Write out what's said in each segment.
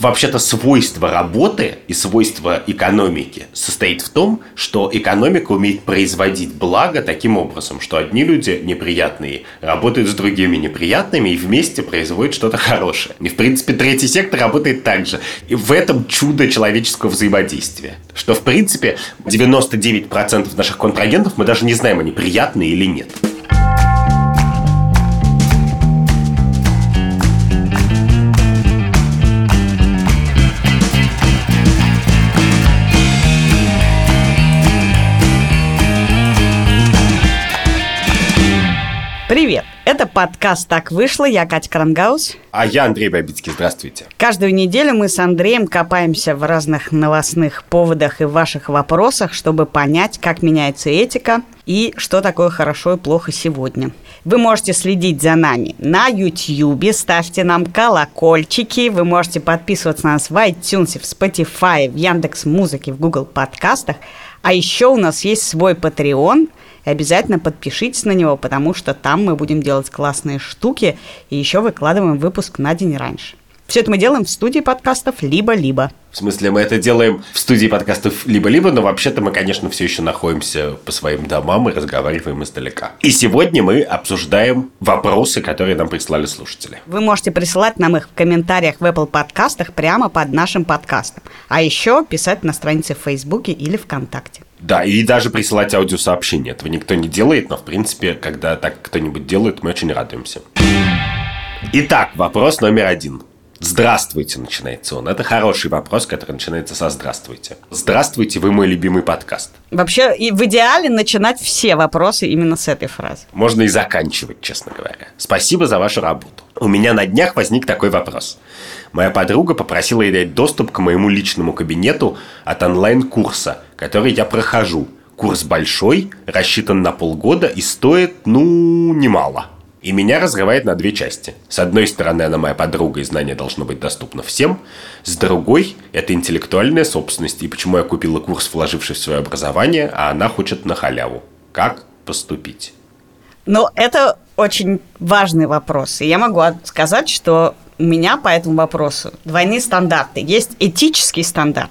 Вообще-то свойство работы и свойство экономики состоит в том, что экономика умеет производить благо таким образом, что одни люди неприятные работают с другими неприятными и вместе производят что-то хорошее. И, в принципе, третий сектор работает так же. И в этом чудо человеческого взаимодействия. Что, в принципе, 99% наших контрагентов мы даже не знаем, они приятные или нет. Это подкаст «Так вышло». Я Катя Крангаус. А я Андрей Бабицкий. Здравствуйте. Каждую неделю мы с Андреем копаемся в разных новостных поводах и ваших вопросах, чтобы понять, как меняется этика и что такое хорошо и плохо сегодня. Вы можете следить за нами на YouTube, ставьте нам колокольчики, вы можете подписываться на нас в iTunes, в Spotify, в Яндекс Музыке, в Google подкастах. А еще у нас есть свой Patreon – и обязательно подпишитесь на него, потому что там мы будем делать классные штуки и еще выкладываем выпуск на день раньше. Все это мы делаем в студии подкастов «Либо-либо». В смысле, мы это делаем в студии подкастов «Либо-либо», но вообще-то мы, конечно, все еще находимся по своим домам и разговариваем издалека. И сегодня мы обсуждаем вопросы, которые нам прислали слушатели. Вы можете присылать нам их в комментариях в Apple подкастах прямо под нашим подкастом. А еще писать на странице в Фейсбуке или ВКонтакте. Да, и даже присылать аудиосообщения. Этого никто не делает, но, в принципе, когда так кто-нибудь делает, мы очень радуемся. Итак, вопрос номер один. Здравствуйте, начинается он. Это хороший вопрос, который начинается со здравствуйте. Здравствуйте, вы мой любимый подкаст. Вообще, и в идеале начинать все вопросы именно с этой фразы. Можно и заканчивать, честно говоря. Спасибо за вашу работу. У меня на днях возник такой вопрос. Моя подруга попросила ей дать доступ к моему личному кабинету от онлайн-курса, который я прохожу. Курс большой, рассчитан на полгода и стоит, ну, немало. И меня разрывает на две части. С одной стороны, она моя подруга, и знание должно быть доступно всем. С другой, это интеллектуальная собственность, и почему я купила курс, вложившись в свое образование, а она хочет на халяву. Как поступить? Ну, это очень важный вопрос. И я могу сказать, что у меня по этому вопросу двойные стандарты. Есть этический стандарт,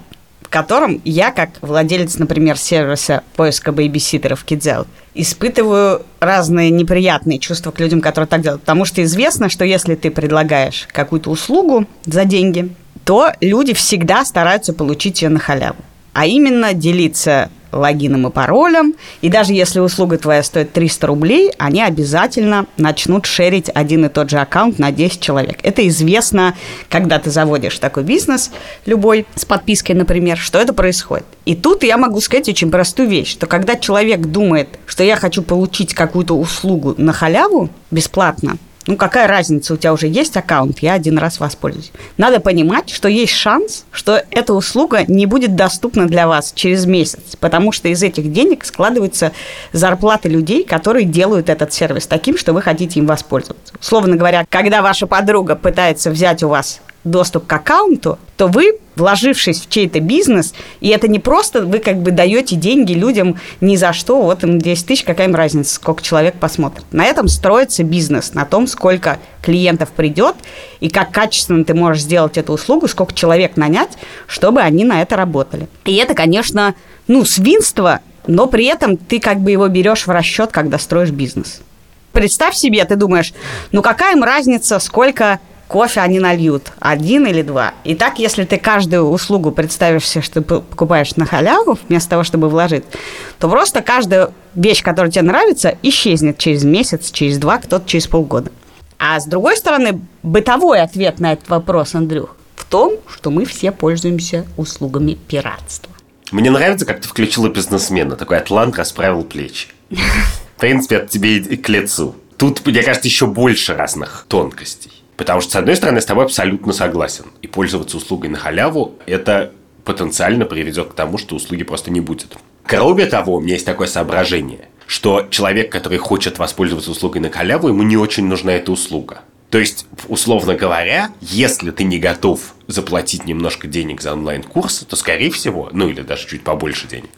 котором я, как владелец, например, сервиса поиска бейбиситеров KidZout, испытываю разные неприятные чувства к людям, которые так делают. Потому что известно, что если ты предлагаешь какую-то услугу за деньги, то люди всегда стараются получить ее на халяву. А именно делиться логином и паролем. И даже если услуга твоя стоит 300 рублей, они обязательно начнут шерить один и тот же аккаунт на 10 человек. Это известно, когда ты заводишь такой бизнес, любой, с подпиской, например, что это происходит. И тут я могу сказать очень простую вещь, что когда человек думает, что я хочу получить какую-то услугу на халяву бесплатно, ну, какая разница, у тебя уже есть аккаунт, я один раз воспользуюсь. Надо понимать, что есть шанс, что эта услуга не будет доступна для вас через месяц, потому что из этих денег складываются зарплаты людей, которые делают этот сервис таким, что вы хотите им воспользоваться. Словно говоря, когда ваша подруга пытается взять у вас доступ к аккаунту, то вы, вложившись в чей-то бизнес, и это не просто вы как бы даете деньги людям ни за что, вот им 10 тысяч, какая им разница, сколько человек посмотрит. На этом строится бизнес, на том, сколько клиентов придет, и как качественно ты можешь сделать эту услугу, сколько человек нанять, чтобы они на это работали. И это, конечно, ну, свинство, но при этом ты как бы его берешь в расчет, когда строишь бизнес. Представь себе, ты думаешь, ну какая им разница, сколько кофе они нальют, один или два. И так, если ты каждую услугу представишь себе, что ты покупаешь на халяву, вместо того, чтобы вложить, то просто каждая вещь, которая тебе нравится, исчезнет через месяц, через два, кто-то через полгода. А с другой стороны, бытовой ответ на этот вопрос, Андрюх, в том, что мы все пользуемся услугами пиратства. Мне нравится, как ты включила бизнесмена. Такой атлант расправил плечи. В принципе, это тебе и к лицу. Тут, мне кажется, еще больше разных тонкостей. Потому что, с одной стороны, я с тобой абсолютно согласен. И пользоваться услугой на халяву – это потенциально приведет к тому, что услуги просто не будет. Кроме того, у меня есть такое соображение, что человек, который хочет воспользоваться услугой на халяву, ему не очень нужна эта услуга. То есть, условно говоря, если ты не готов заплатить немножко денег за онлайн-курс, то, скорее всего, ну или даже чуть побольше денег,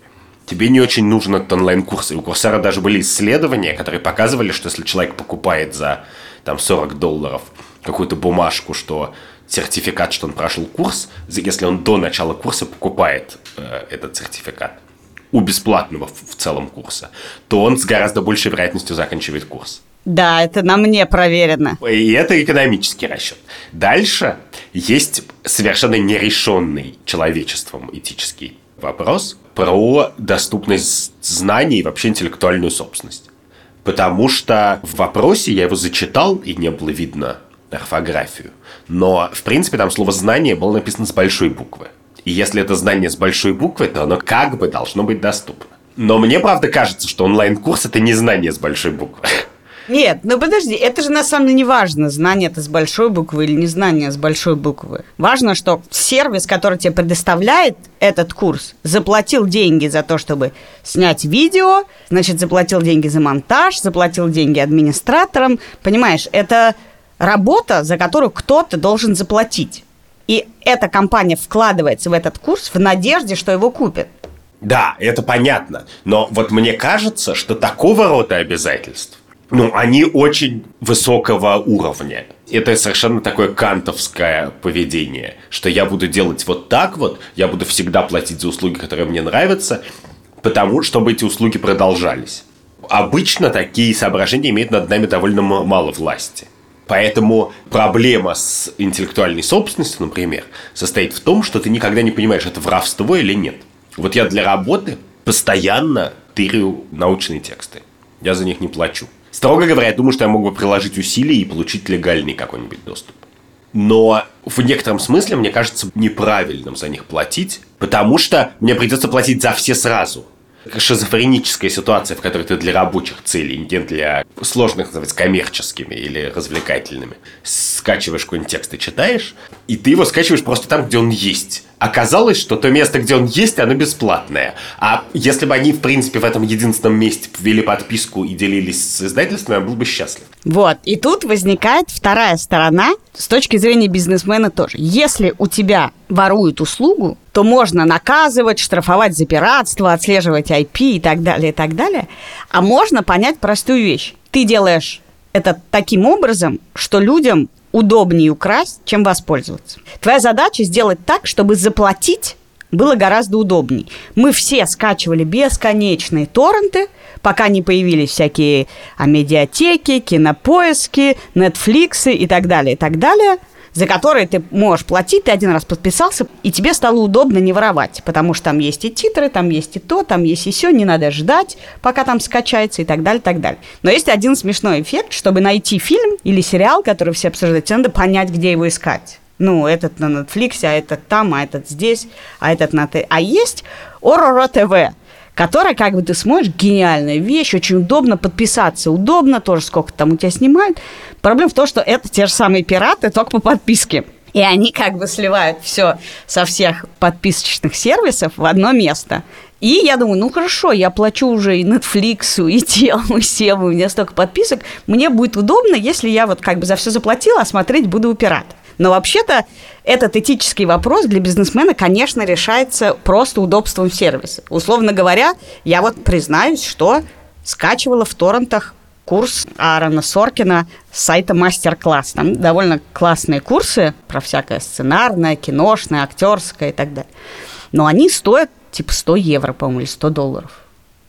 тебе не очень нужен этот онлайн-курс. И у Курсера даже были исследования, которые показывали, что если человек покупает за там, 40 долларов какую-то бумажку, что сертификат, что он прошел курс, если он до начала курса покупает э, этот сертификат у бесплатного в целом курса, то он с гораздо большей вероятностью заканчивает курс. Да, это на мне проверено. И это экономический расчет. Дальше есть совершенно нерешенный человечеством этический вопрос про доступность знаний и вообще интеллектуальную собственность. Потому что в вопросе я его зачитал, и не было видно орфографию. Но, в принципе, там слово «знание» было написано с большой буквы. И если это знание с большой буквы, то оно как бы должно быть доступно. Но мне, правда, кажется, что онлайн-курс – это не знание с большой буквы. Нет, ну подожди, это же на самом деле не важно, знание это с большой буквы или не знание с большой буквы. Важно, что сервис, который тебе предоставляет этот курс, заплатил деньги за то, чтобы снять видео, значит, заплатил деньги за монтаж, заплатил деньги администраторам. Понимаешь, это работа, за которую кто-то должен заплатить. И эта компания вкладывается в этот курс в надежде, что его купят. Да, это понятно. Но вот мне кажется, что такого рода обязательств ну, они очень высокого уровня. Это совершенно такое кантовское поведение, что я буду делать вот так вот, я буду всегда платить за услуги, которые мне нравятся, потому чтобы эти услуги продолжались. Обычно такие соображения имеют над нами довольно мало власти. Поэтому проблема с интеллектуальной собственностью, например, состоит в том, что ты никогда не понимаешь, это воровство или нет. Вот я для работы постоянно тырю научные тексты. Я за них не плачу. Строго говоря, я думаю, что я мог бы приложить усилия и получить легальный какой-нибудь доступ. Но в некотором смысле, мне кажется, неправильным за них платить, потому что мне придется платить за все сразу. Шизофреническая ситуация, в которой ты для рабочих целей, не для сложных, называть, коммерческими или развлекательными, скачиваешь какой-нибудь текст и читаешь, и ты его скачиваешь просто там, где он есть оказалось, что то место, где он есть, оно бесплатное. А если бы они, в принципе, в этом единственном месте ввели подписку и делились с издательством, я был бы счастлив. Вот. И тут возникает вторая сторона с точки зрения бизнесмена тоже. Если у тебя воруют услугу, то можно наказывать, штрафовать за пиратство, отслеживать IP и так далее, и так далее. А можно понять простую вещь. Ты делаешь это таким образом, что людям удобнее украсть, чем воспользоваться. Твоя задача сделать так, чтобы заплатить было гораздо удобнее. Мы все скачивали бесконечные торренты, пока не появились всякие а, медиатеки, кинопоиски, нетфликсы и так далее, и так далее – за которые ты можешь платить, ты один раз подписался, и тебе стало удобно не воровать, потому что там есть и титры, там есть и то, там есть и все, не надо ждать, пока там скачается и так далее, так далее. Но есть один смешной эффект, чтобы найти фильм или сериал, который все обсуждают, тебе надо понять, где его искать. Ну, этот на Netflix, а этот там, а этот здесь, а этот на... А есть Ороро ТВ которая, как бы ты смотришь, гениальная вещь, очень удобно подписаться, удобно, тоже сколько там у тебя снимают. Проблема в том, что это те же самые пираты, только по подписке. И они как бы сливают все со всех подписочных сервисов в одно место. И я думаю, ну хорошо, я плачу уже и Netflix, и Телу, и Севу, у меня столько подписок. Мне будет удобно, если я вот как бы за все заплатила, а смотреть буду у пирата. Но вообще-то этот этический вопрос для бизнесмена, конечно, решается просто удобством сервиса. Условно говоря, я вот признаюсь, что скачивала в торрентах курс Аарона Соркина с сайта «Мастер-класс». Там довольно классные курсы про всякое сценарное, киношное, актерское и так далее. Но они стоят типа 100 евро, по-моему, или 100 долларов.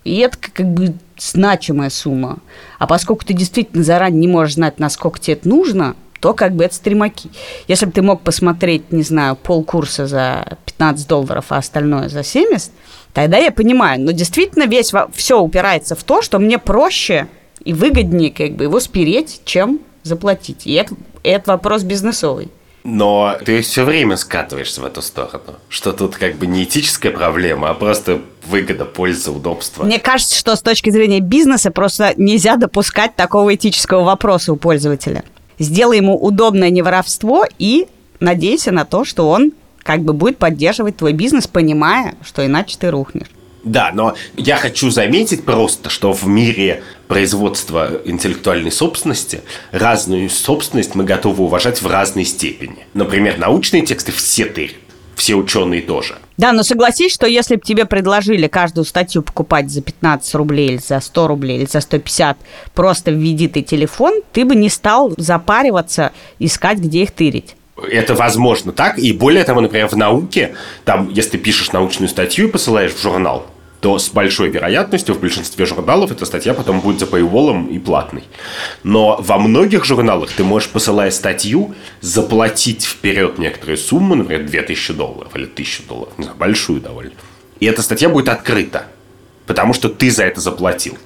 И это как бы значимая сумма. А поскольку ты действительно заранее не можешь знать, насколько тебе это нужно, то как бы это стримаки. Если бы ты мог посмотреть, не знаю, полкурса за 15 долларов, а остальное за 70, тогда я понимаю. Но действительно весь все упирается в то, что мне проще и выгоднее как бы его спереть, чем заплатить. И это, это вопрос бизнесовый. Но ты все время скатываешься в эту сторону, что тут как бы не этическая проблема, а просто выгода, польза, удобство. Мне кажется, что с точки зрения бизнеса просто нельзя допускать такого этического вопроса у пользователя. Сделай ему удобное неворовство и надейся на то, что он как бы будет поддерживать твой бизнес, понимая, что иначе ты рухнешь. Да, но я хочу заметить просто, что в мире производства интеллектуальной собственности разную собственность мы готовы уважать в разной степени. Например, научные тексты все тырят. Все ученые тоже. Да, но согласись, что если бы тебе предложили каждую статью покупать за 15 рублей или за 100 рублей или за 150, просто введи ты телефон, ты бы не стал запариваться, искать, где их тырить. Это возможно так. И более того, например, в науке, там, если ты пишешь научную статью и посылаешь в журнал, то с большой вероятностью в большинстве журналов эта статья потом будет за paywall и платной. Но во многих журналах ты можешь, посылая статью, заплатить вперед некоторые суммы, например, 2000 долларов или 1000 долларов, не знаю, большую довольно. И эта статья будет открыта, потому что ты за это заплатил.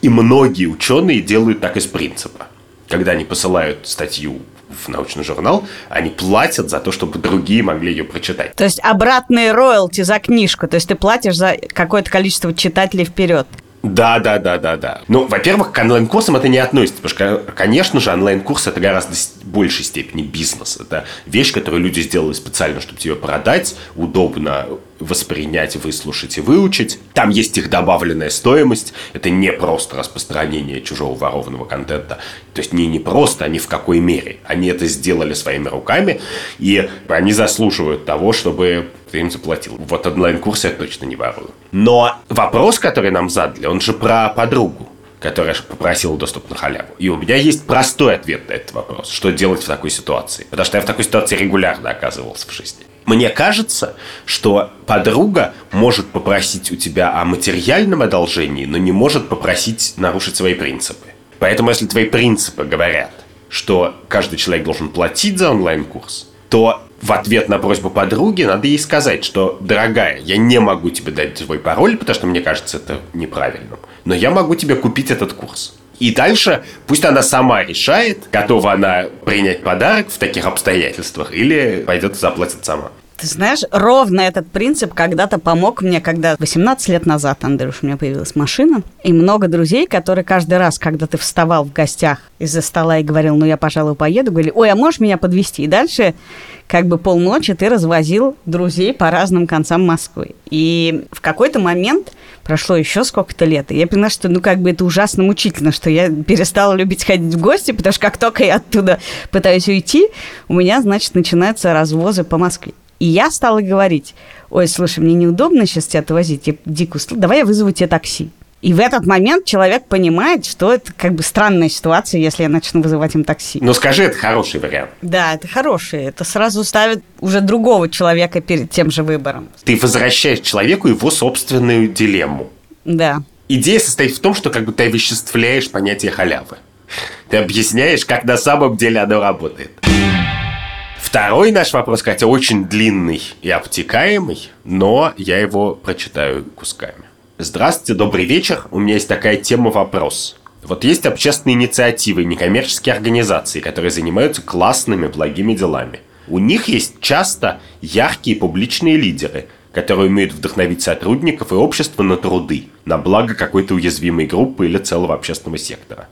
И многие ученые делают так из принципа. Когда они посылают статью в научный журнал, они платят за то, чтобы другие могли ее прочитать. То есть обратные роялти за книжку. То есть ты платишь за какое-то количество читателей вперед. Да, да, да, да, да. Ну, во-первых, к онлайн-курсам это не относится, потому что, конечно же, онлайн-курс это гораздо большей степени бизнес. Это вещь, которую люди сделали специально, чтобы тебе продать, удобно воспринять, выслушать и выучить. Там есть их добавленная стоимость. Это не просто распространение чужого ворованного контента. То есть не, не просто, а не в какой мере. Они это сделали своими руками, и они заслуживают того, чтобы ты им заплатил. Вот онлайн-курсы я точно не ворую. Но вопрос, который нам задали, он же про подругу которая попросила доступ на халяву. И у меня есть простой ответ на этот вопрос. Что делать в такой ситуации? Потому что я в такой ситуации регулярно оказывался в жизни. Мне кажется, что подруга может попросить у тебя о материальном одолжении, но не может попросить нарушить свои принципы. Поэтому, если твои принципы говорят, что каждый человек должен платить за онлайн-курс, то в ответ на просьбу подруги надо ей сказать, что, дорогая, я не могу тебе дать свой пароль, потому что мне кажется это неправильным, но я могу тебе купить этот курс. И дальше пусть она сама решает, готова она принять подарок в таких обстоятельствах или пойдет и заплатит сама. Ты знаешь, ровно этот принцип когда-то помог мне, когда 18 лет назад, Андрюш, у меня появилась машина, и много друзей, которые каждый раз, когда ты вставал в гостях из-за стола и говорил, ну я, пожалуй, поеду, говорили, ой, а можешь меня подвести? И дальше как бы полночи ты развозил друзей по разным концам Москвы. И в какой-то момент прошло еще сколько-то лет, и я поняла, что ну как бы это ужасно мучительно, что я перестала любить ходить в гости, потому что как только я оттуда пытаюсь уйти, у меня, значит, начинаются развозы по Москве. И я стала говорить, ой, слушай, мне неудобно сейчас тебя отвозить, я дико устал, давай я вызову тебе такси. И в этот момент человек понимает, что это как бы странная ситуация, если я начну вызывать им такси. Ну скажи, это хороший вариант. Да, это хороший. Это сразу ставит уже другого человека перед тем же выбором. Ты возвращаешь человеку его собственную дилемму. Да. Идея состоит в том, что как бы ты овеществляешь понятие халявы. Ты объясняешь, как на самом деле оно работает. Второй наш вопрос, хотя очень длинный и обтекаемый, но я его прочитаю кусками. Здравствуйте, добрый вечер. У меня есть такая тема вопрос. Вот есть общественные инициативы, некоммерческие организации, которые занимаются классными, благими делами. У них есть часто яркие публичные лидеры, которые умеют вдохновить сотрудников и общество на труды, на благо какой-то уязвимой группы или целого общественного сектора.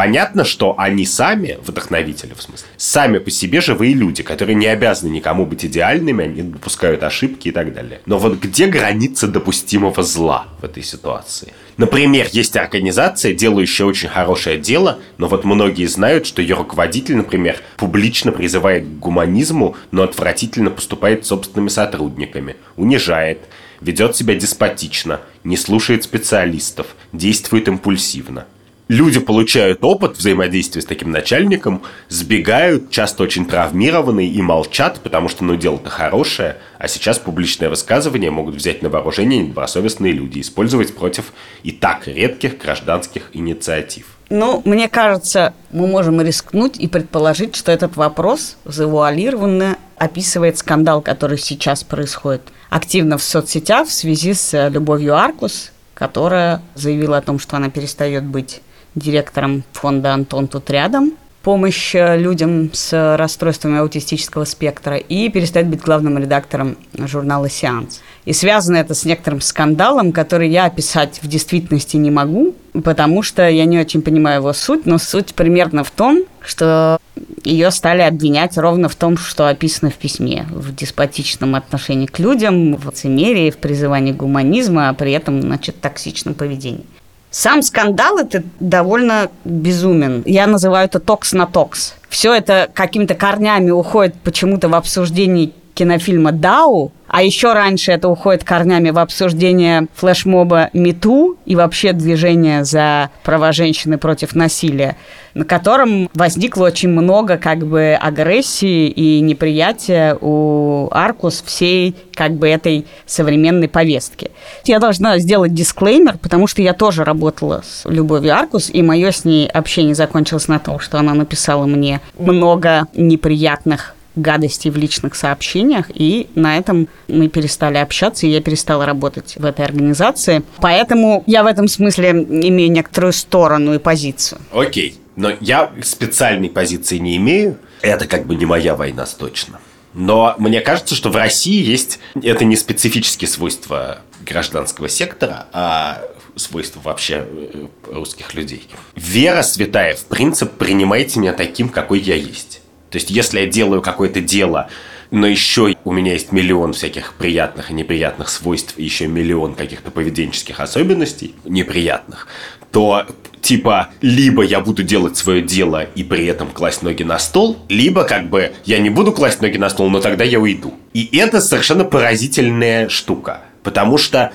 Понятно, что они сами, вдохновители в смысле, сами по себе живые люди, которые не обязаны никому быть идеальными, они допускают ошибки и так далее. Но вот где граница допустимого зла в этой ситуации? Например, есть организация, делающая очень хорошее дело, но вот многие знают, что ее руководитель, например, публично призывает к гуманизму, но отвратительно поступает с собственными сотрудниками, унижает, ведет себя деспотично, не слушает специалистов, действует импульсивно люди получают опыт взаимодействия с таким начальником, сбегают, часто очень травмированные и молчат, потому что, ну, дело-то хорошее, а сейчас публичное высказывание могут взять на вооружение недобросовестные люди, использовать против и так редких гражданских инициатив. Ну, мне кажется, мы можем рискнуть и предположить, что этот вопрос завуалированно описывает скандал, который сейчас происходит активно в соцсетях в связи с Любовью Аркус, которая заявила о том, что она перестает быть директором фонда «Антон тут рядом», помощь э, людям с расстройствами аутистического спектра и перестать быть главным редактором журнала «Сеанс». И связано это с некоторым скандалом, который я описать в действительности не могу, потому что я не очень понимаю его суть, но суть примерно в том, что ее стали обвинять ровно в том, что описано в письме, в деспотичном отношении к людям, в лицемерии, в призывании гуманизма, а при этом, значит, токсичном поведении. Сам скандал это довольно безумен. Я называю это токс на токс. Все это какими-то корнями уходит почему-то в обсуждении кинофильма «Дау», А еще раньше это уходит корнями в обсуждение флешмоба МИТУ и вообще движения за права женщины против насилия, на котором возникло очень много как бы агрессии и неприятия у Аркус всей как бы этой современной повестки. Я должна сделать дисклеймер, потому что я тоже работала с Любовью Аркус, и мое с ней общение закончилось на том, что она написала мне много неприятных гадостей в личных сообщениях, и на этом мы перестали общаться, и я перестала работать в этой организации. Поэтому я в этом смысле имею некоторую сторону и позицию. Окей, но я специальной позиции не имею. Это как бы не моя война точно. Но мне кажется, что в России есть... Это не специфические свойства гражданского сектора, а свойства вообще э, русских людей. Вера святая в принцип «принимайте меня таким, какой я есть». То есть, если я делаю какое-то дело, но еще у меня есть миллион всяких приятных и неприятных свойств, и еще миллион каких-то поведенческих особенностей неприятных, то типа либо я буду делать свое дело и при этом класть ноги на стол, либо как бы я не буду класть ноги на стол, но тогда я уйду. И это совершенно поразительная штука, потому что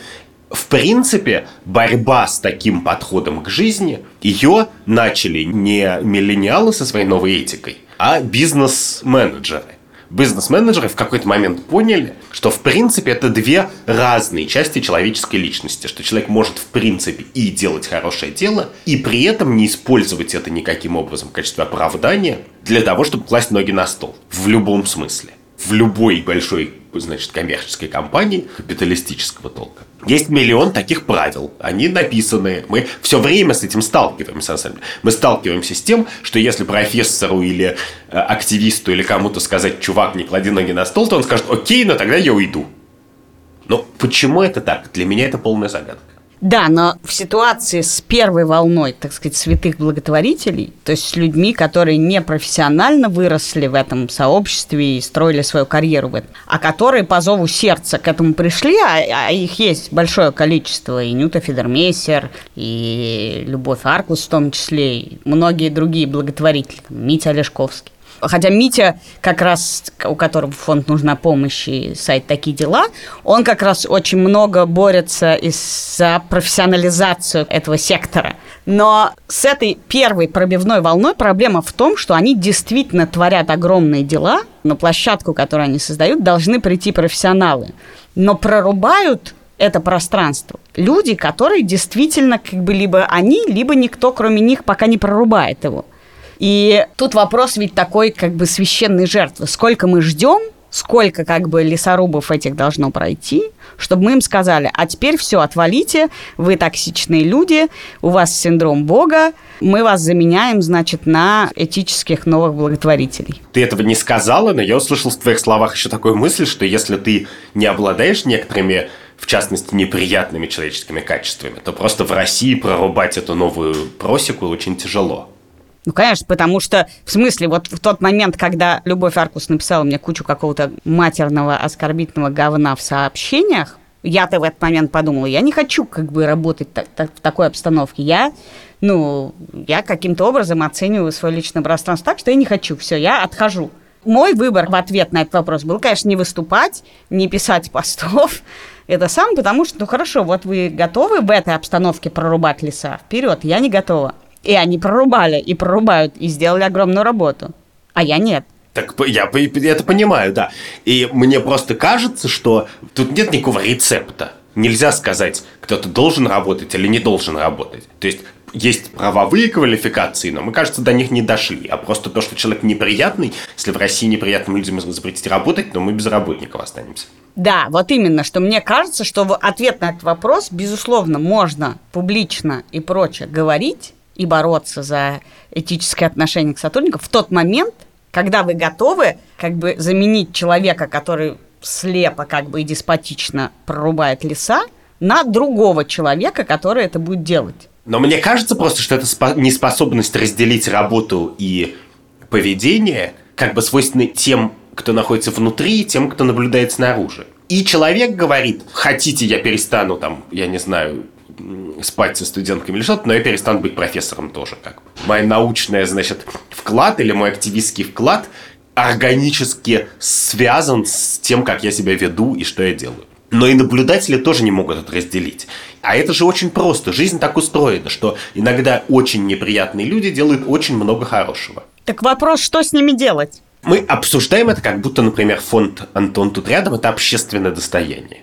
в принципе, борьба с таким подходом к жизни, ее начали не миллениалы со своей новой этикой, а бизнес-менеджеры. Бизнес-менеджеры в какой-то момент поняли, что в принципе это две разные части человеческой личности, что человек может в принципе и делать хорошее дело, и при этом не использовать это никаким образом в качестве оправдания для того, чтобы класть ноги на стол. В любом смысле. В любой большой, значит, коммерческой компании капиталистического толка. Есть миллион таких правил. Они написаны. Мы все время с этим сталкиваемся, на самом деле. Мы сталкиваемся с тем, что если профессору или э, активисту или кому-то сказать, чувак, не клади ноги на стол, то он скажет, окей, но тогда я уйду. Но почему это так? Для меня это полная загадка. Да, но в ситуации с первой волной, так сказать, святых благотворителей, то есть с людьми, которые не профессионально выросли в этом сообществе и строили свою карьеру в этом, а которые по зову сердца к этому пришли, а, а их есть большое количество, и Нюта Федермейсер, и Любовь Аркус в том числе, и многие другие благотворители, Митя Олешковский. Хотя Митя, как раз, у которого фонд «Нужна помощь» и сайт «Такие дела», он как раз очень много борется за профессионализацию этого сектора. Но с этой первой пробивной волной проблема в том, что они действительно творят огромные дела, на площадку, которую они создают, должны прийти профессионалы. Но прорубают это пространство. Люди, которые действительно как бы либо они, либо никто, кроме них, пока не прорубает его. И тут вопрос ведь такой как бы священной жертвы. Сколько мы ждем, сколько как бы лесорубов этих должно пройти, чтобы мы им сказали, а теперь все, отвалите, вы токсичные люди, у вас синдром Бога, мы вас заменяем, значит, на этических новых благотворителей. Ты этого не сказала, но я услышал в твоих словах еще такую мысль, что если ты не обладаешь некоторыми в частности, неприятными человеческими качествами, то просто в России прорубать эту новую просеку очень тяжело. Ну, конечно, потому что, в смысле, вот в тот момент, когда Любовь Аркус написала мне кучу какого-то матерного, оскорбительного говна в сообщениях, я-то в этот момент подумала, я не хочу как бы работать так, так, в такой обстановке. Я, ну, я каким-то образом оцениваю свое личное пространство так, что я не хочу. Все, я отхожу. Мой выбор в ответ на этот вопрос был, конечно, не выступать, не писать постов, это сам, потому что, ну хорошо, вот вы готовы в этой обстановке прорубать леса? Вперед, я не готова. И они прорубали, и прорубают, и сделали огромную работу. А я нет. Так я это понимаю, да. И мне просто кажется, что тут нет никакого рецепта. Нельзя сказать, кто-то должен работать или не должен работать. То есть есть правовые квалификации, но мы, кажется, до них не дошли. А просто то, что человек неприятный, если в России неприятным людям запретить работать, то мы без работников останемся. Да, вот именно, что мне кажется, что ответ на этот вопрос, безусловно, можно публично и прочее говорить, и бороться за этическое отношение к сотрудникам в тот момент, когда вы готовы как бы заменить человека, который слепо как бы и деспотично прорубает леса, на другого человека, который это будет делать. Но мне кажется просто, что эта неспособность разделить работу и поведение как бы свойственны тем, кто находится внутри, и тем, кто наблюдает снаружи. И человек говорит, хотите, я перестану там, я не знаю, спать со студентками или что-то, но я перестану быть профессором тоже. Как бы. Моя научная, значит, вклад или мой активистский вклад органически связан с тем, как я себя веду и что я делаю. Но и наблюдатели тоже не могут это разделить. А это же очень просто. Жизнь так устроена, что иногда очень неприятные люди делают очень много хорошего. Так вопрос, что с ними делать? Мы обсуждаем это, как будто, например, фонд «Антон тут рядом» – это общественное достояние.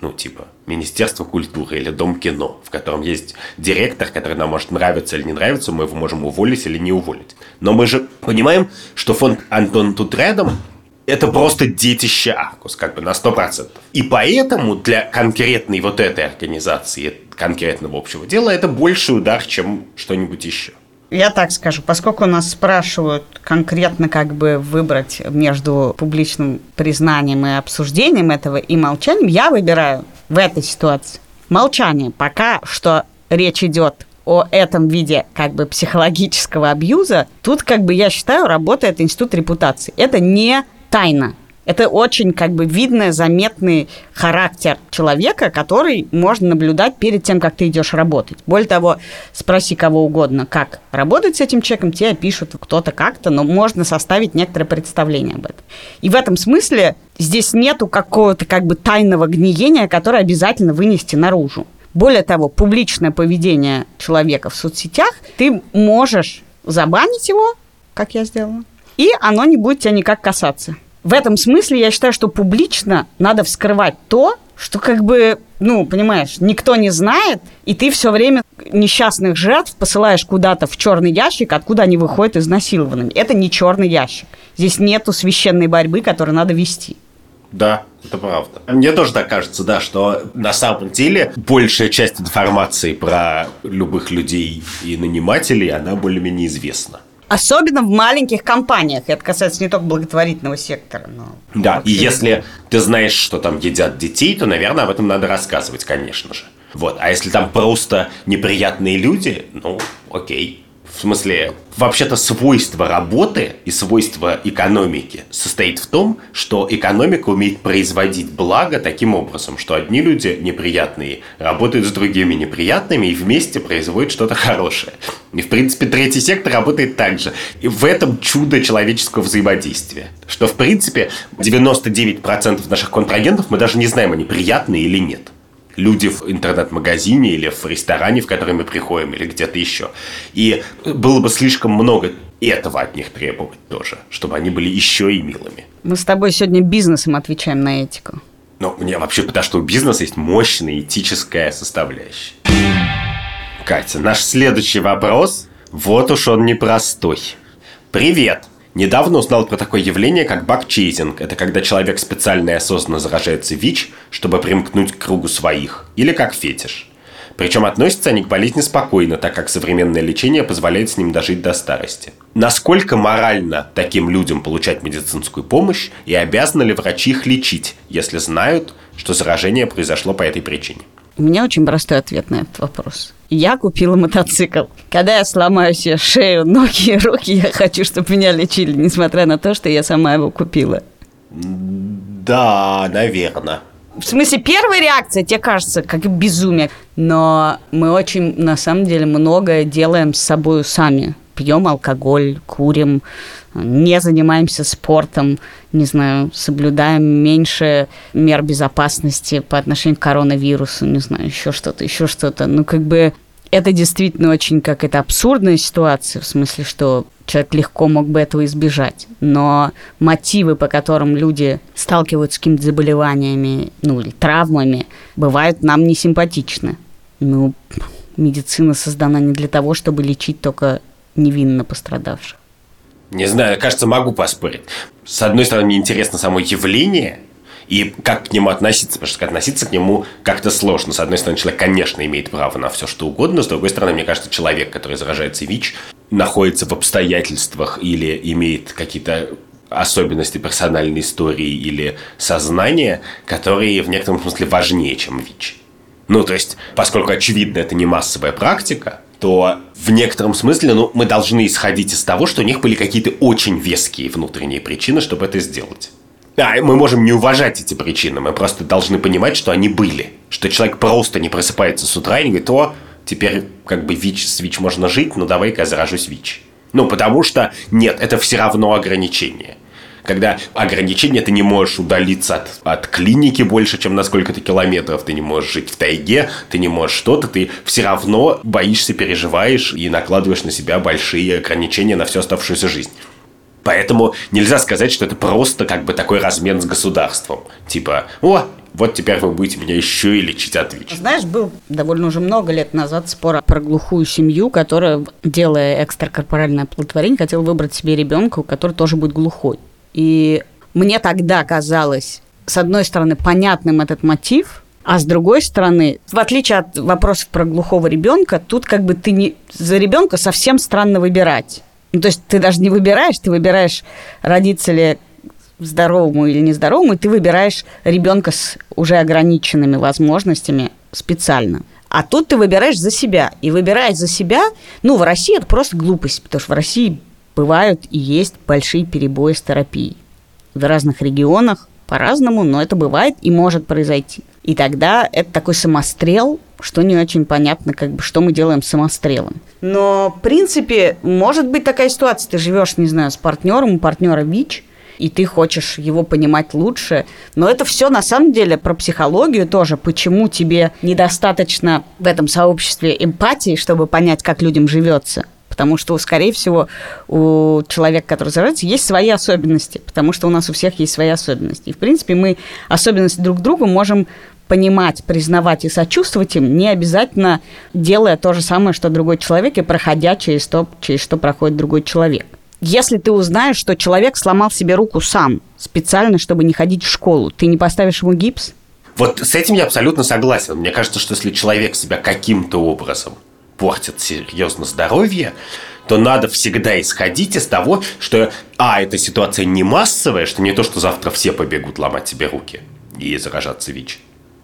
Ну, типа, Министерство культуры или Дом кино, в котором есть директор, который нам может нравиться или не нравиться, мы его можем уволить или не уволить. Но мы же понимаем, что фонд «Антон тут рядом» это просто детище Аркус, как бы на 100%. И поэтому для конкретной вот этой организации, конкретного общего дела, это больший удар, чем что-нибудь еще. Я так скажу, поскольку нас спрашивают конкретно как бы выбрать между публичным признанием и обсуждением этого и молчанием, я выбираю в этой ситуации молчание. Пока что речь идет о этом виде как бы психологического абьюза, тут как бы я считаю работает институт репутации. Это не тайна. Это очень как бы видно, заметный характер человека, который можно наблюдать перед тем, как ты идешь работать. Более того, спроси кого угодно, как работать с этим человеком, тебе пишут кто-то как-то, но можно составить некоторое представление об этом. И в этом смысле здесь нету какого-то как бы тайного гниения, которое обязательно вынести наружу. Более того, публичное поведение человека в соцсетях, ты можешь забанить его, как я сделала, и оно не будет тебя никак касаться. В этом смысле я считаю, что публично надо вскрывать то, что как бы, ну, понимаешь, никто не знает, и ты все время несчастных жертв посылаешь куда-то в черный ящик, откуда они выходят изнасилованными. Это не черный ящик. Здесь нету священной борьбы, которую надо вести. Да, это правда. Мне тоже так кажется, да, что на самом деле большая часть информации про любых людей и нанимателей, она более-менее известна. Особенно в маленьких компаниях. Это касается не только благотворительного сектора, но... Да, и если ты знаешь, что там едят детей, то, наверное, об этом надо рассказывать, конечно же. Вот. А если там просто неприятные люди, ну, окей. В смысле, вообще-то свойство работы и свойство экономики состоит в том, что экономика умеет производить благо таким образом, что одни люди неприятные работают с другими неприятными и вместе производят что-то хорошее. И, в принципе, третий сектор работает так же. И в этом чудо человеческого взаимодействия. Что, в принципе, 99% наших контрагентов мы даже не знаем, они приятные или нет люди в интернет-магазине или в ресторане, в который мы приходим, или где-то еще. И было бы слишком много этого от них требовать тоже, чтобы они были еще и милыми. Мы с тобой сегодня бизнесом отвечаем на этику. Ну, мне вообще потому что у бизнеса есть мощная этическая составляющая. Катя, наш следующий вопрос, вот уж он непростой. Привет! Недавно узнал про такое явление, как бакчейзинг. Это когда человек специально и осознанно заражается ВИЧ, чтобы примкнуть к кругу своих. Или как фетиш. Причем относятся они к болезни спокойно, так как современное лечение позволяет с ним дожить до старости. Насколько морально таким людям получать медицинскую помощь и обязаны ли врачи их лечить, если знают, что заражение произошло по этой причине? У меня очень простой ответ на этот вопрос. Я купила мотоцикл. Когда я сломаю себе шею, ноги и руки, я хочу, чтобы меня лечили, несмотря на то, что я сама его купила. Да, наверное. В смысле, первая реакция, тебе кажется, как безумие. Но мы очень, на самом деле, многое делаем с собой сами. Пьем алкоголь, курим, не занимаемся спортом, не знаю, соблюдаем меньше мер безопасности по отношению к коронавирусу, не знаю, еще что-то, еще что-то. Ну, как бы это действительно очень какая-то абсурдная ситуация, в смысле, что человек легко мог бы этого избежать. Но мотивы, по которым люди сталкиваются с какими-то заболеваниями, ну, или травмами, бывают нам несимпатичны. Ну, медицина создана не для того, чтобы лечить только невинно пострадавших. Не знаю, кажется, могу поспорить. С одной стороны, мне интересно само явление, и как к нему относиться, потому что относиться к нему как-то сложно. С одной стороны, человек, конечно, имеет право на все, что угодно, с другой стороны, мне кажется, человек, который заражается ВИЧ, находится в обстоятельствах или имеет какие-то особенности персональной истории или сознания, которые в некотором смысле важнее, чем ВИЧ. Ну, то есть, поскольку, очевидно, это не массовая практика, то в некотором смысле ну, мы должны исходить из того, что у них были какие-то очень веские внутренние причины, чтобы это сделать. А, мы можем не уважать эти причины, мы просто должны понимать, что они были. Что человек просто не просыпается с утра и говорит, о, теперь как бы ВИЧ, с ВИЧ можно жить, но давай-ка я заражусь ВИЧ. Ну, потому что нет, это все равно ограничение. Когда ограничения ты не можешь удалиться от, от клиники больше, чем на сколько-то километров, ты не можешь жить в тайге, ты не можешь что-то, ты все равно боишься, переживаешь и накладываешь на себя большие ограничения на всю оставшуюся жизнь. Поэтому нельзя сказать, что это просто как бы такой размен с государством. Типа, о, вот теперь вы будете меня еще и лечить от ВИЧ. Знаешь, был довольно уже много лет назад спор про глухую семью, которая, делая экстракорпоральное оплодотворение, хотела выбрать себе ребенка, который тоже будет глухой. И мне тогда казалось, с одной стороны, понятным этот мотив, а с другой стороны, в отличие от вопросов про глухого ребенка, тут как бы ты не за ребенка совсем странно выбирать. Ну, то есть ты даже не выбираешь, ты выбираешь родиться ли здоровому или нездоровому, и ты выбираешь ребенка с уже ограниченными возможностями специально. А тут ты выбираешь за себя. И выбирать за себя, ну, в России это просто глупость, потому что в России бывают и есть большие перебои с терапией. В разных регионах по-разному, но это бывает и может произойти. И тогда это такой самострел, что не очень понятно, как бы, что мы делаем с самострелом. Но, в принципе, может быть такая ситуация. Ты живешь, не знаю, с партнером, у партнера ВИЧ, и ты хочешь его понимать лучше. Но это все на самом деле про психологию тоже. Почему тебе недостаточно в этом сообществе эмпатии, чтобы понять, как людям живется? Потому что, скорее всего, у человека, который заражается, есть свои особенности. Потому что у нас у всех есть свои особенности. И, в принципе, мы особенности друг другу можем понимать, признавать и сочувствовать им, не обязательно делая то же самое, что другой человек, и проходя через то, через что проходит другой человек. Если ты узнаешь, что человек сломал себе руку сам, специально, чтобы не ходить в школу, ты не поставишь ему гипс? Вот с этим я абсолютно согласен. Мне кажется, что если человек себя каким-то образом портит серьезно здоровье, то надо всегда исходить из того, что, а, эта ситуация не массовая, что не то, что завтра все побегут ломать себе руки и заражаться ВИЧ.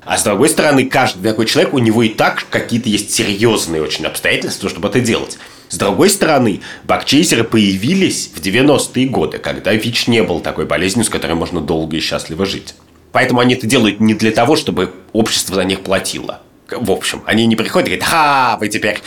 А с другой стороны, каждый такой человек, у него и так какие-то есть серьезные очень обстоятельства, чтобы это делать. С другой стороны, бакчейзеры появились в 90-е годы, когда ВИЧ не был такой болезнью, с которой можно долго и счастливо жить. Поэтому они это делают не для того, чтобы общество за них платило. В общем, они не приходят и говорят, ха, вы теперь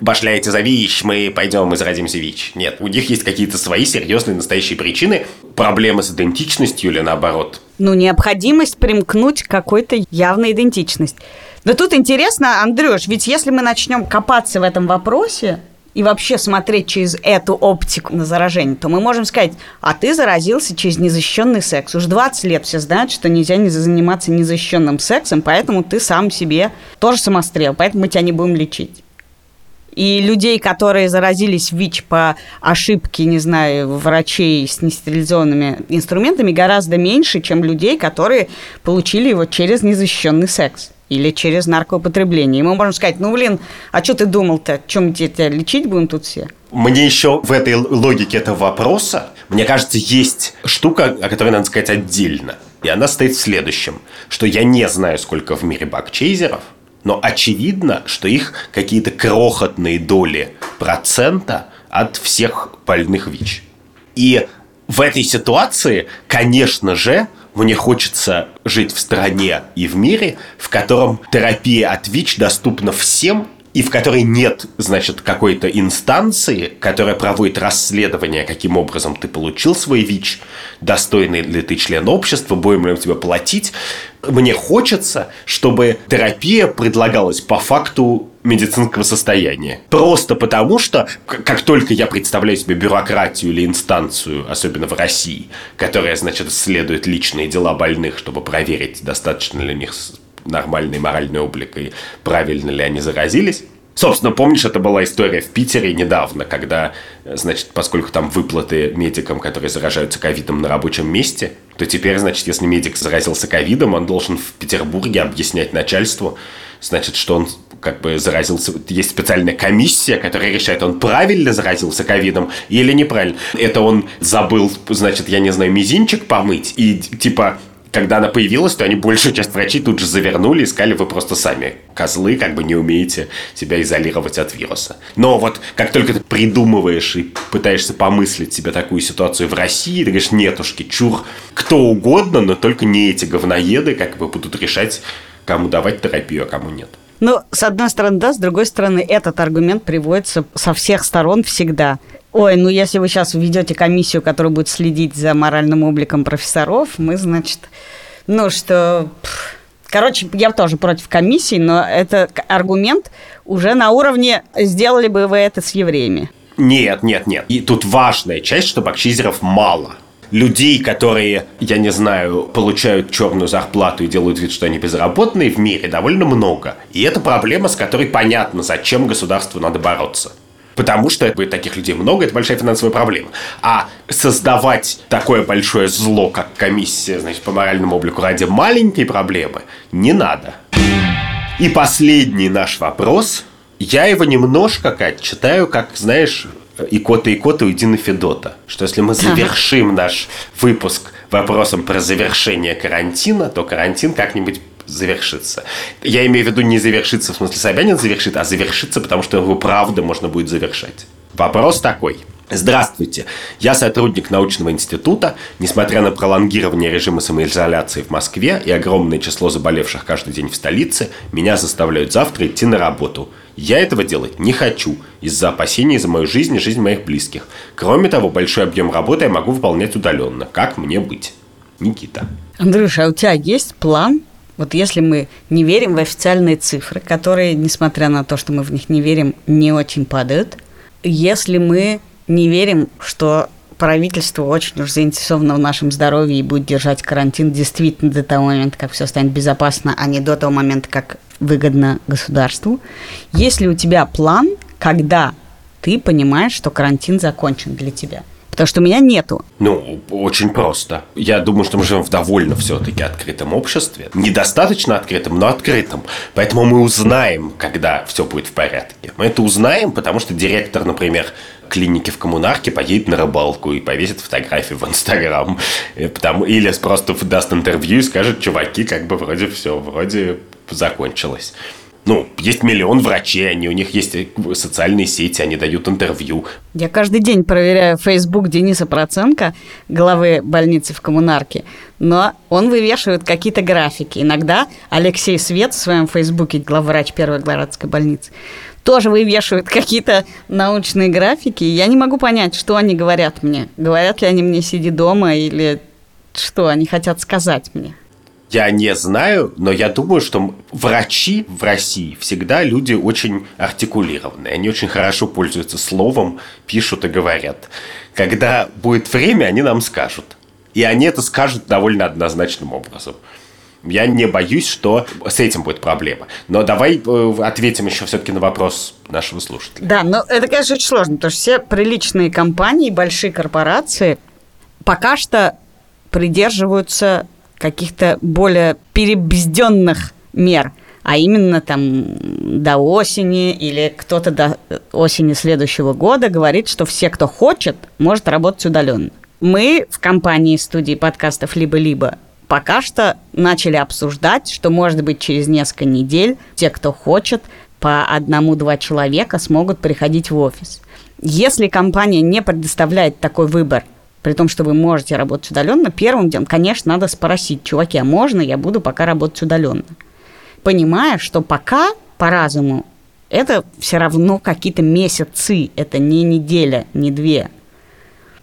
башляете за ВИЧ, мы пойдем и заразимся ВИЧ. Нет, у них есть какие-то свои серьезные настоящие причины, проблемы с идентичностью или наоборот. Ну, необходимость примкнуть к какой-то явной идентичности. Но тут интересно, Андрюш, ведь если мы начнем копаться в этом вопросе, и вообще смотреть через эту оптику на заражение, то мы можем сказать, а ты заразился через незащищенный секс. Уж 20 лет все знают, что нельзя не заниматься незащищенным сексом, поэтому ты сам себе тоже самострел, поэтому мы тебя не будем лечить. И людей, которые заразились ВИЧ по ошибке, не знаю, врачей с нестерилизованными инструментами, гораздо меньше, чем людей, которые получили его через незащищенный секс или через наркоупотребление. И мы можем сказать, ну, блин, а что ты думал-то? Чем тебя лечить будем тут все? Мне еще в этой логике этого вопроса, мне кажется, есть штука, о которой надо сказать отдельно. И она стоит в следующем, что я не знаю, сколько в мире бакчейзеров – но очевидно, что их какие-то крохотные доли процента от всех больных ВИЧ. И в этой ситуации, конечно же, мне хочется жить в стране и в мире, в котором терапия от ВИЧ доступна всем и в которой нет, значит, какой-то инстанции, которая проводит расследование, каким образом ты получил свой ВИЧ, достойный ли ты член общества, будем ли мы тебе платить. Мне хочется, чтобы терапия предлагалась по факту медицинского состояния. Просто потому, что как только я представляю себе бюрократию или инстанцию, особенно в России, которая, значит, исследует личные дела больных, чтобы проверить, достаточно ли у них нормальный моральный облик и правильно ли они заразились. Собственно, помнишь, это была история в Питере недавно, когда, значит, поскольку там выплаты медикам, которые заражаются ковидом на рабочем месте, то теперь, значит, если медик заразился ковидом, он должен в Петербурге объяснять начальству, значит, что он как бы заразился. Есть специальная комиссия, которая решает, он правильно заразился ковидом или неправильно. Это он забыл, значит, я не знаю, мизинчик помыть, и типа когда она появилась, то они большую часть врачей тут же завернули и сказали, вы просто сами козлы, как бы не умеете себя изолировать от вируса. Но вот как только ты придумываешь и пытаешься помыслить себе такую ситуацию в России, ты говоришь, нетушки, чур, кто угодно, но только не эти говноеды как бы будут решать, кому давать терапию, а кому нет. Ну, с одной стороны, да, с другой стороны, этот аргумент приводится со всех сторон всегда. Ой, ну если вы сейчас введете комиссию, которая будет следить за моральным обликом профессоров, мы, значит, ну что... Короче, я тоже против комиссии, но это аргумент уже на уровне «сделали бы вы это с евреями». Нет, нет, нет. И тут важная часть, что бакчизеров мало людей, которые, я не знаю, получают черную зарплату и делают вид, что они безработные в мире, довольно много. И это проблема, с которой понятно, зачем государству надо бороться. Потому что таких людей много, это большая финансовая проблема. А создавать такое большое зло, как комиссия, значит, по моральному облику ради маленькой проблемы, не надо. И последний наш вопрос. Я его немножко, Кать, читаю, как, знаешь, икота икота уйди на Федота. Что если мы завершим наш выпуск вопросом про завершение карантина, то карантин как-нибудь завершится. Я имею в виду не завершится, в смысле Собянин завершит, а завершится, потому что его правда можно будет завершать. Вопрос такой. Здравствуйте, я сотрудник научного института. Несмотря на пролонгирование режима самоизоляции в Москве и огромное число заболевших каждый день в столице, меня заставляют завтра идти на работу. Я этого делать не хочу из-за опасений за мою жизнь и жизнь моих близких. Кроме того, большой объем работы я могу выполнять удаленно. Как мне быть? Никита. Андрюша, а у тебя есть план вот если мы не верим в официальные цифры, которые, несмотря на то, что мы в них не верим, не очень падают, если мы не верим, что правительство очень уж заинтересовано в нашем здоровье и будет держать карантин действительно до того момента, как все станет безопасно, а не до того момента, как выгодно государству. Есть ли у тебя план, когда ты понимаешь, что карантин закончен для тебя? Потому что у меня нету. Ну, очень просто. Я думаю, что мы живем в довольно все-таки открытом обществе. Недостаточно открытом, но открытом. Поэтому мы узнаем, когда все будет в порядке. Мы это узнаем, потому что директор, например, клиники в коммунарке поедет на рыбалку и повесит фотографии в Инстаграм. Потому, или просто даст интервью и скажет, чуваки, как бы вроде все, вроде закончилось. Ну, есть миллион врачей, они, у них есть социальные сети, они дают интервью. Я каждый день проверяю Facebook Дениса Проценко, главы больницы в коммунарке, но он вывешивает какие-то графики. Иногда Алексей Свет в своем Фейсбуке, главврач первой городской больницы, тоже вывешивают какие-то научные графики. Я не могу понять, что они говорят мне. Говорят ли они мне «сиди дома» или что они хотят сказать мне. Я не знаю, но я думаю, что врачи в России всегда люди очень артикулированные. Они очень хорошо пользуются словом, пишут и говорят. Когда будет время, они нам скажут. И они это скажут довольно однозначным образом. Я не боюсь, что с этим будет проблема. Но давай э, ответим еще все-таки на вопрос нашего слушателя. Да, но это, конечно, очень сложно, потому что все приличные компании, большие корпорации пока что придерживаются каких-то более перебзденных мер, а именно там до осени или кто-то до осени следующего года говорит, что все, кто хочет, может работать удаленно. Мы в компании студии подкастов «Либо-либо» пока что начали обсуждать, что, может быть, через несколько недель те, кто хочет, по одному-два человека смогут приходить в офис. Если компания не предоставляет такой выбор при том, что вы можете работать удаленно, первым делом, конечно, надо спросить, чуваки, а можно я буду пока работать удаленно? Понимая, что пока по разуму это все равно какие-то месяцы, это не неделя, не две.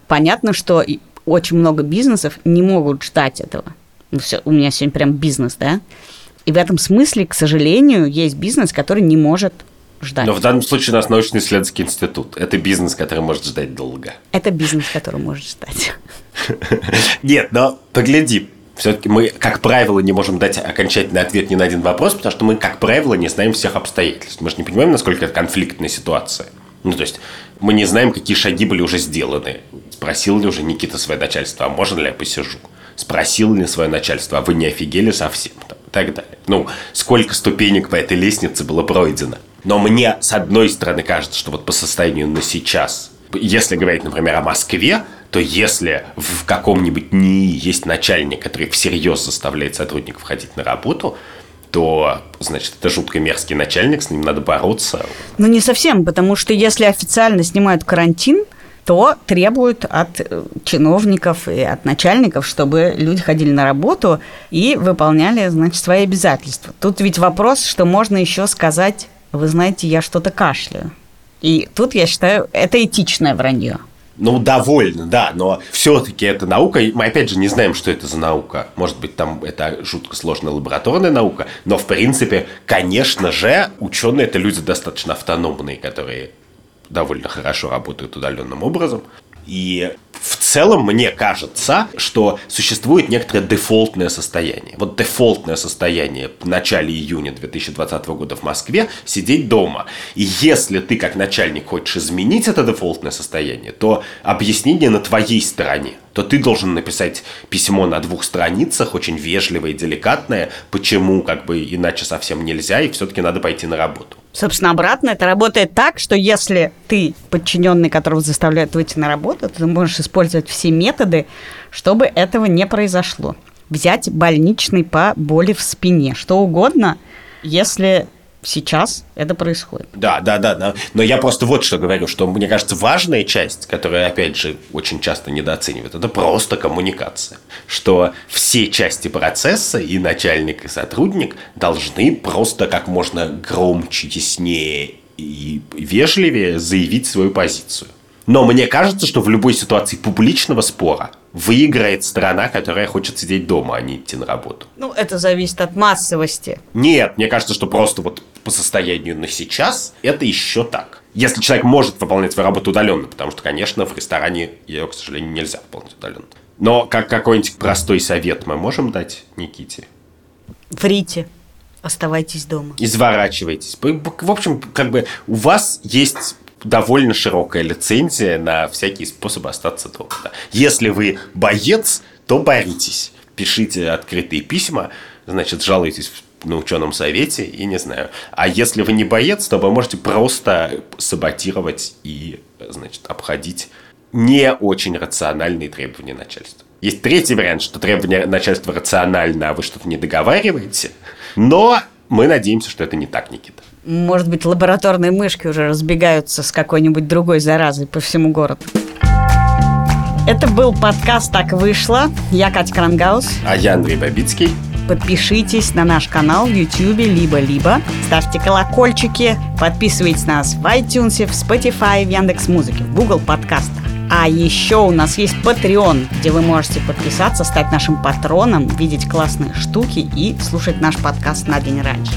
Понятно, что очень много бизнесов не могут ждать этого. Ну, все, у меня сегодня прям бизнес, да? И в этом смысле, к сожалению, есть бизнес, который не может ждать. Но в данном случае у нас научно-исследовательский институт. Это бизнес, который может ждать долго. Это бизнес, который может ждать. Нет, но погляди, все-таки мы, как правило, не можем дать окончательный ответ ни на один вопрос, потому что мы, как правило, не знаем всех обстоятельств. Мы же не понимаем, насколько это конфликтная ситуация. Ну, то есть, мы не знаем, какие шаги были уже сделаны. Спросил ли уже Никита свое начальство, а можно ли я посижу? Спросил ли свое начальство, а вы не офигели совсем? Там, и так далее. Ну, сколько ступенек по этой лестнице было пройдено. Но мне, с одной стороны, кажется, что вот по состоянию на сейчас, если говорить, например, о Москве, то если в каком-нибудь НИИ есть начальник, который всерьез заставляет сотрудников ходить на работу, то, значит, это жутко мерзкий начальник, с ним надо бороться. Ну, не совсем, потому что если официально снимают карантин, то требуют от э, чиновников и от начальников, чтобы люди ходили на работу и выполняли, значит, свои обязательства. Тут ведь вопрос, что можно еще сказать вы знаете, я что-то кашляю. И тут, я считаю, это этичное вранье. Ну, довольно, да, но все-таки это наука. Мы опять же не знаем, что это за наука. Может быть, там это жутко сложная лабораторная наука, но в принципе, конечно же, ученые это люди достаточно автономные, которые довольно хорошо работают удаленным образом. И в целом мне кажется, что существует некоторое дефолтное состояние. Вот дефолтное состояние в начале июня 2020 года в Москве – сидеть дома. И если ты как начальник хочешь изменить это дефолтное состояние, то объяснение на твоей стороне – то ты должен написать письмо на двух страницах, очень вежливое и деликатное, почему как бы иначе совсем нельзя, и все-таки надо пойти на работу. Собственно, обратно это работает так, что если ты подчиненный, которого заставляют выйти на работу, ты можешь использовать все методы, чтобы этого не произошло. Взять больничный по боли в спине, что угодно, если сейчас это происходит. Да, да, да, да. Но я просто вот что говорю, что мне кажется, важная часть, которая, опять же, очень часто недооценивают, это просто коммуникация. Что все части процесса, и начальник, и сотрудник, должны просто как можно громче, яснее и вежливее заявить свою позицию. Но мне кажется, что в любой ситуации публичного спора выиграет страна, которая хочет сидеть дома, а не идти на работу. Ну, это зависит от массовости. Нет, мне кажется, что просто вот по состоянию на сейчас это еще так. Если человек может выполнять свою работу удаленно, потому что, конечно, в ресторане ее, к сожалению, нельзя выполнять удаленно. Но как какой-нибудь простой совет мы можем дать Никите? Врите. Оставайтесь дома. Изворачивайтесь. В общем, как бы у вас есть довольно широкая лицензия на всякие способы остаться дома. Если вы боец, то боритесь. Пишите открытые письма, значит, жалуйтесь на ученом совете и не знаю. А если вы не боец, то вы можете просто саботировать и, значит, обходить не очень рациональные требования начальства. Есть третий вариант, что требования начальства рациональны, а вы что-то не договариваете. Но мы надеемся, что это не так, Никита. Может быть, лабораторные мышки уже разбегаются с какой-нибудь другой заразой по всему городу. Это был подкаст «Так вышло». Я Катя Крангаус. А я Андрей Бабицкий. Подпишитесь на наш канал в YouTube либо-либо. Ставьте колокольчики. Подписывайтесь на нас в iTunes, в Spotify, в Яндекс.Музыке, в Google подкастах. А еще у нас есть Patreon, где вы можете подписаться, стать нашим патроном, видеть классные штуки и слушать наш подкаст на день раньше.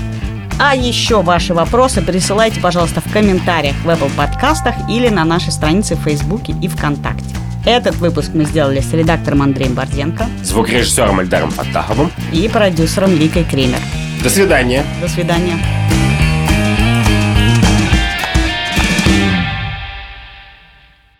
А еще ваши вопросы присылайте, пожалуйста, в комментариях в Apple подкастах или на нашей странице в Фейсбуке и ВКонтакте. Этот выпуск мы сделали с редактором Андреем Борденко, звукорежиссером Эльдаром Фаттаховым и продюсером Викой Кремер. До свидания. До свидания.